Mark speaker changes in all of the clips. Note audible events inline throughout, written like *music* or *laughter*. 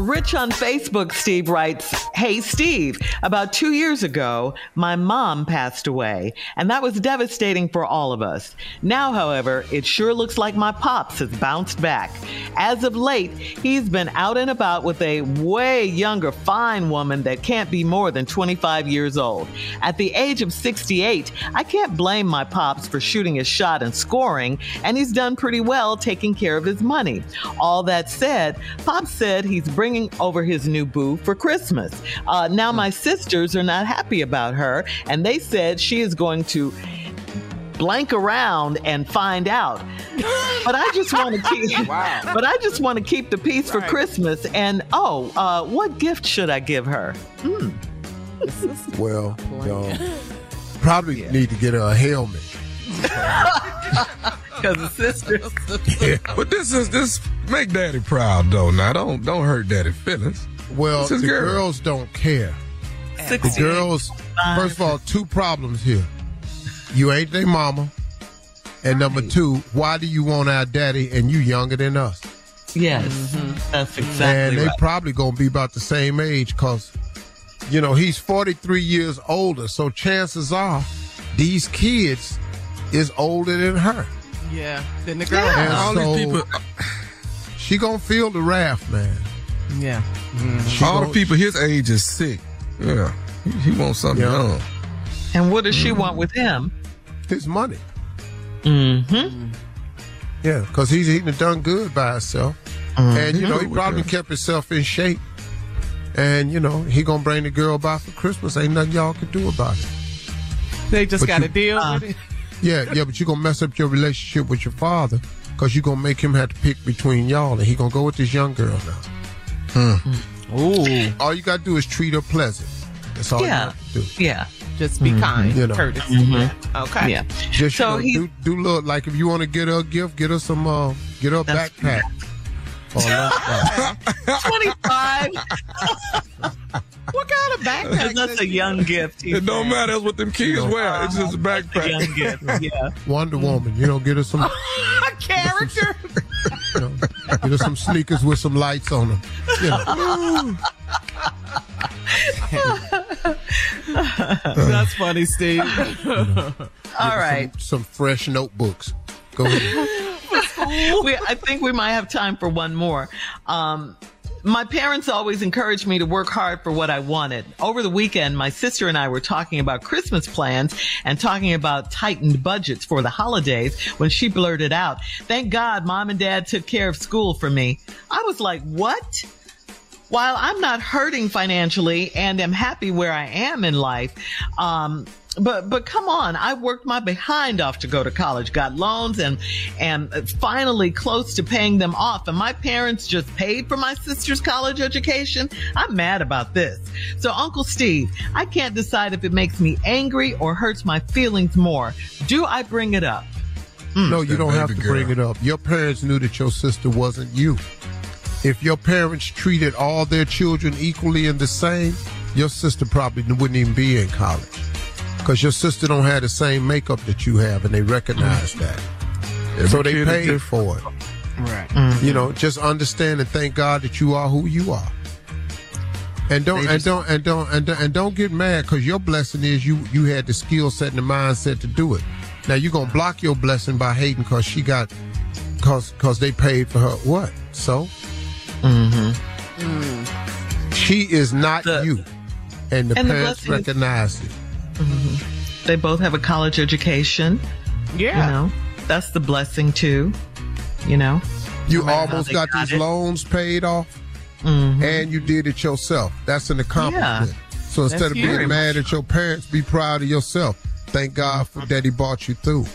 Speaker 1: Rich on Facebook, Steve writes, Hey, Steve, about two years ago, my mom passed away, and that was devastating for all of us. Now, however, it sure looks like my pops has bounced back. As of late, he's been out and about with a way younger, fine woman that can't be more than 25 years old. At the age of 68, I can't blame my pops for shooting his shot and scoring, and he's done pretty well taking care of his money. All that said, Pops said he's bringing over his new boo for Christmas. Uh, now, my sisters are not happy about her, and they said she is going to blank around and find out. *laughs* But I just want to keep. wow. But I just want to keep the peace right. for Christmas. And oh, uh, what gift should I give her? Hmm. *laughs*
Speaker 2: well, y'all probably yeah. need to get her a helmet. *laughs*
Speaker 1: Because the sisters. *laughs*
Speaker 2: yeah, but this is this make daddy proud though. Now don't don't hurt daddy feelings. Well, the girl. girls don't care. The girls, first of all, two problems here. You ain't their mama. And number two, why do you want our daddy and you younger than us?
Speaker 1: Yes, mm-hmm. that's exactly
Speaker 2: And they
Speaker 1: right.
Speaker 2: probably going to be about the same age because, you know, he's 43 years older. So chances are these kids is older than her.
Speaker 3: Yeah, than the girl.
Speaker 2: Yeah. all so, these people. She going to feel the wrath, man.
Speaker 3: Yeah.
Speaker 2: Mm-hmm. All the people his age is sick. Yeah. He, he wants something yeah. young.
Speaker 1: And what does mm-hmm. she want with him?
Speaker 2: His money.
Speaker 1: Mm-hmm.
Speaker 2: Yeah, because he's eating a done good by himself. Mm-hmm. And, you know, he probably kept himself in shape. And, you know, he going to bring the girl by for Christmas. Ain't nothing y'all can do about it.
Speaker 3: They just got to deal uh, with it.
Speaker 2: Yeah, yeah, but you're going to mess up your relationship with your father because you're going to make him have to pick between y'all. And he going to go with this young girl now.
Speaker 1: Hmm. Ooh.
Speaker 2: All you got to do is treat her pleasant. That's all
Speaker 1: yeah.
Speaker 2: you have to
Speaker 1: do. Yeah.
Speaker 3: Just be mm-hmm. kind, you know. courtesy. Mm-hmm. Okay.
Speaker 1: Yeah.
Speaker 2: Just so you know, do, do look like if you want to get her a gift, get her some, uh, get her a backpack. *laughs*
Speaker 1: Twenty-five.
Speaker 3: what kind of backpack?
Speaker 1: That's a young gift.
Speaker 2: It don't matter. That's what them kids wear. It's just a backpack.
Speaker 1: A young gift. Yeah.
Speaker 2: Wonder Woman. You know, get her some. *laughs*
Speaker 3: a character.
Speaker 2: you know, get her some sneakers with some lights on them. You know. *laughs*
Speaker 3: That's funny, Steve.
Speaker 2: You know,
Speaker 1: All right.
Speaker 2: Some, some, fresh notebooks. Go ahead. *laughs*
Speaker 1: we, I think we might have time for one more. Um, my parents always encouraged me to work hard for what I wanted. Over the weekend, my sister and I were talking about Christmas plans and talking about tightened budgets for the holidays when she blurted out, thank God mom and dad took care of school for me. I was like, what? While I'm not hurting financially and am happy where I am in life, um, but but come on, I worked my behind off to go to college, got loans, and and finally close to paying them off. And my parents just paid for my sister's college education. I'm mad about this. So Uncle Steve, I can't decide if it makes me angry or hurts my feelings more. Do I bring it up?
Speaker 2: Mm. No, you don't have to girl. bring it up. Your parents knew that your sister wasn't you. If your parents treated all their children equally and the same, your sister probably wouldn't even be in college because your sister don't have the same makeup that you have, and they recognize that. Every so they paid for it.
Speaker 3: Right.
Speaker 2: Mm-hmm. You know, just understand and thank God that you are who you are. And don't and don't and don't and don't and don't get mad because your blessing is you you had the skill set and the mindset to do it. Now you're gonna block your blessing by hating because she got because because they paid for her what? So,
Speaker 1: mm-hmm. mm.
Speaker 2: she is not the, you, and the and parents the recognize it.
Speaker 1: Mm-hmm. They both have a college education.
Speaker 3: Yeah.
Speaker 1: You know, that's the blessing too. You know,
Speaker 2: you no almost got, got, these it. loans paid off mm-hmm. and you did it yourself. That's an accomplishment. Yeah. So instead that's of being mad at your parents, be proud of yourself. Thank God for that He brought you through.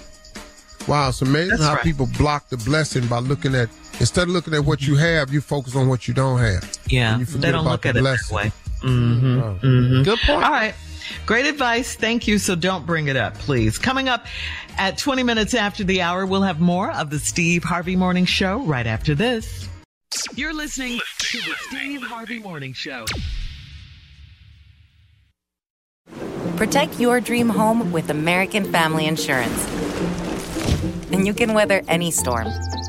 Speaker 2: Wow, it's amazing that's how right. people block the blessing by looking at instead of looking at what you have, you focus on what you don't have.
Speaker 1: Yeah, they don't look at blessing. it that way. Mm-hmm. Oh. Mm-hmm. Good point. All right. Great advice. Thank you. So don't bring it up, please. Coming up at 20 minutes after the hour, we'll have more of the Steve Harvey Morning Show right after this.
Speaker 4: You're listening to the Steve Harvey Morning Show.
Speaker 5: Protect your dream home with American Family Insurance. And you can weather any storm.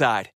Speaker 6: outside.